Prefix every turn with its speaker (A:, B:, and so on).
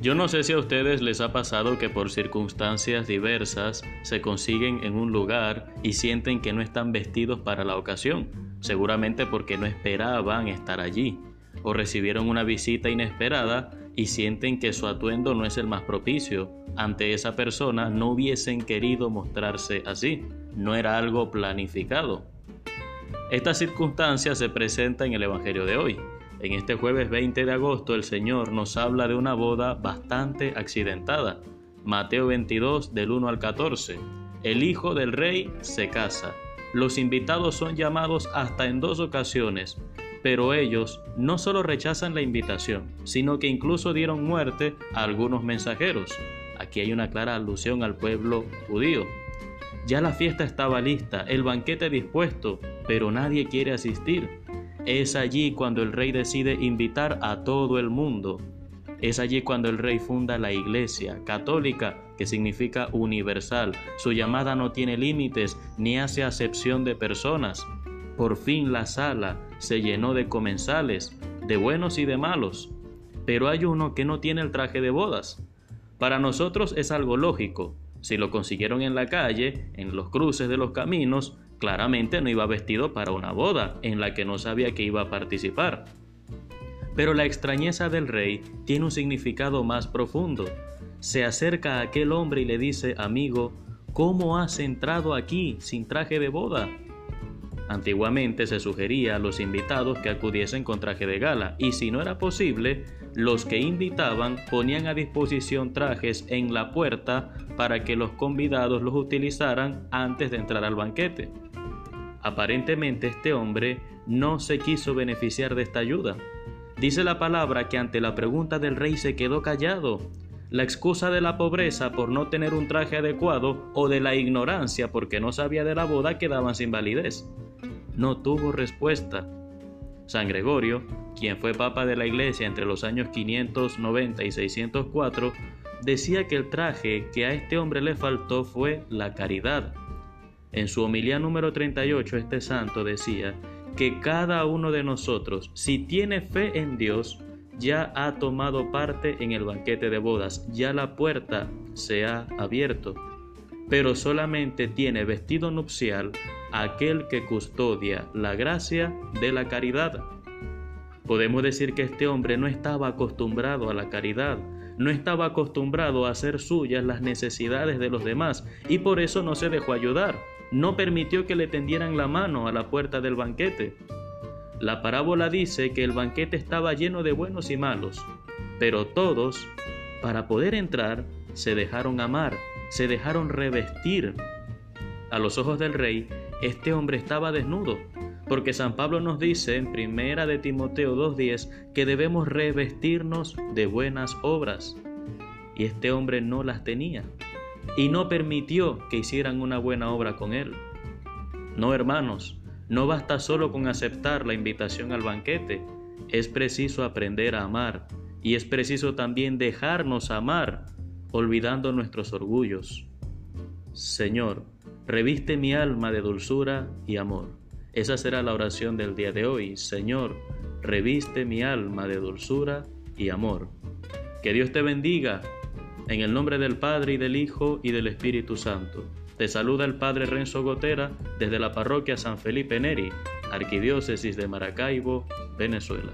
A: Yo no sé si a ustedes les ha pasado que por circunstancias diversas se consiguen en un lugar y sienten que no están vestidos para la ocasión, seguramente porque no esperaban estar allí, o recibieron una visita inesperada y sienten que su atuendo no es el más propicio. Ante esa persona no hubiesen querido mostrarse así, no era algo planificado. Esta circunstancia se presenta en el Evangelio de hoy. En este jueves 20 de agosto el Señor nos habla de una boda bastante accidentada. Mateo 22 del 1 al 14. El hijo del rey se casa. Los invitados son llamados hasta en dos ocasiones, pero ellos no solo rechazan la invitación, sino que incluso dieron muerte a algunos mensajeros. Aquí hay una clara alusión al pueblo judío. Ya la fiesta estaba lista, el banquete dispuesto, pero nadie quiere asistir. Es allí cuando el rey decide invitar a todo el mundo. Es allí cuando el rey funda la iglesia católica, que significa universal. Su llamada no tiene límites ni hace acepción de personas. Por fin la sala se llenó de comensales, de buenos y de malos. Pero hay uno que no tiene el traje de bodas. Para nosotros es algo lógico. Si lo consiguieron en la calle, en los cruces de los caminos, Claramente no iba vestido para una boda en la que no sabía que iba a participar. Pero la extrañeza del rey tiene un significado más profundo. Se acerca a aquel hombre y le dice, amigo, ¿cómo has entrado aquí sin traje de boda? Antiguamente se sugería a los invitados que acudiesen con traje de gala y si no era posible, los que invitaban ponían a disposición trajes en la puerta para que los convidados los utilizaran antes de entrar al banquete. Aparentemente este hombre no se quiso beneficiar de esta ayuda. Dice la palabra que ante la pregunta del rey se quedó callado. La excusa de la pobreza por no tener un traje adecuado o de la ignorancia porque no sabía de la boda quedaban sin validez. No tuvo respuesta. San Gregorio, quien fue papa de la iglesia entre los años 590 y 604, decía que el traje que a este hombre le faltó fue la caridad. En su homilía número 38 este santo decía que cada uno de nosotros, si tiene fe en Dios, ya ha tomado parte en el banquete de bodas, ya la puerta se ha abierto, pero solamente tiene vestido nupcial aquel que custodia la gracia de la caridad. Podemos decir que este hombre no estaba acostumbrado a la caridad, no estaba acostumbrado a hacer suyas las necesidades de los demás y por eso no se dejó ayudar no permitió que le tendieran la mano a la puerta del banquete. La parábola dice que el banquete estaba lleno de buenos y malos, pero todos, para poder entrar, se dejaron amar, se dejaron revestir. A los ojos del rey, este hombre estaba desnudo, porque San Pablo nos dice en primera de Timoteo 2:10 que debemos revestirnos de buenas obras, y este hombre no las tenía y no permitió que hicieran una buena obra con él. No, hermanos, no basta solo con aceptar la invitación al banquete, es preciso aprender a amar y es preciso también dejarnos amar, olvidando nuestros orgullos. Señor, reviste mi alma de dulzura y amor. Esa será la oración del día de hoy. Señor, reviste mi alma de dulzura y amor. Que Dios te bendiga en el nombre del Padre y del Hijo y del Espíritu Santo. Te saluda el Padre Renzo Gotera desde la parroquia San Felipe Neri, Arquidiócesis de Maracaibo, Venezuela.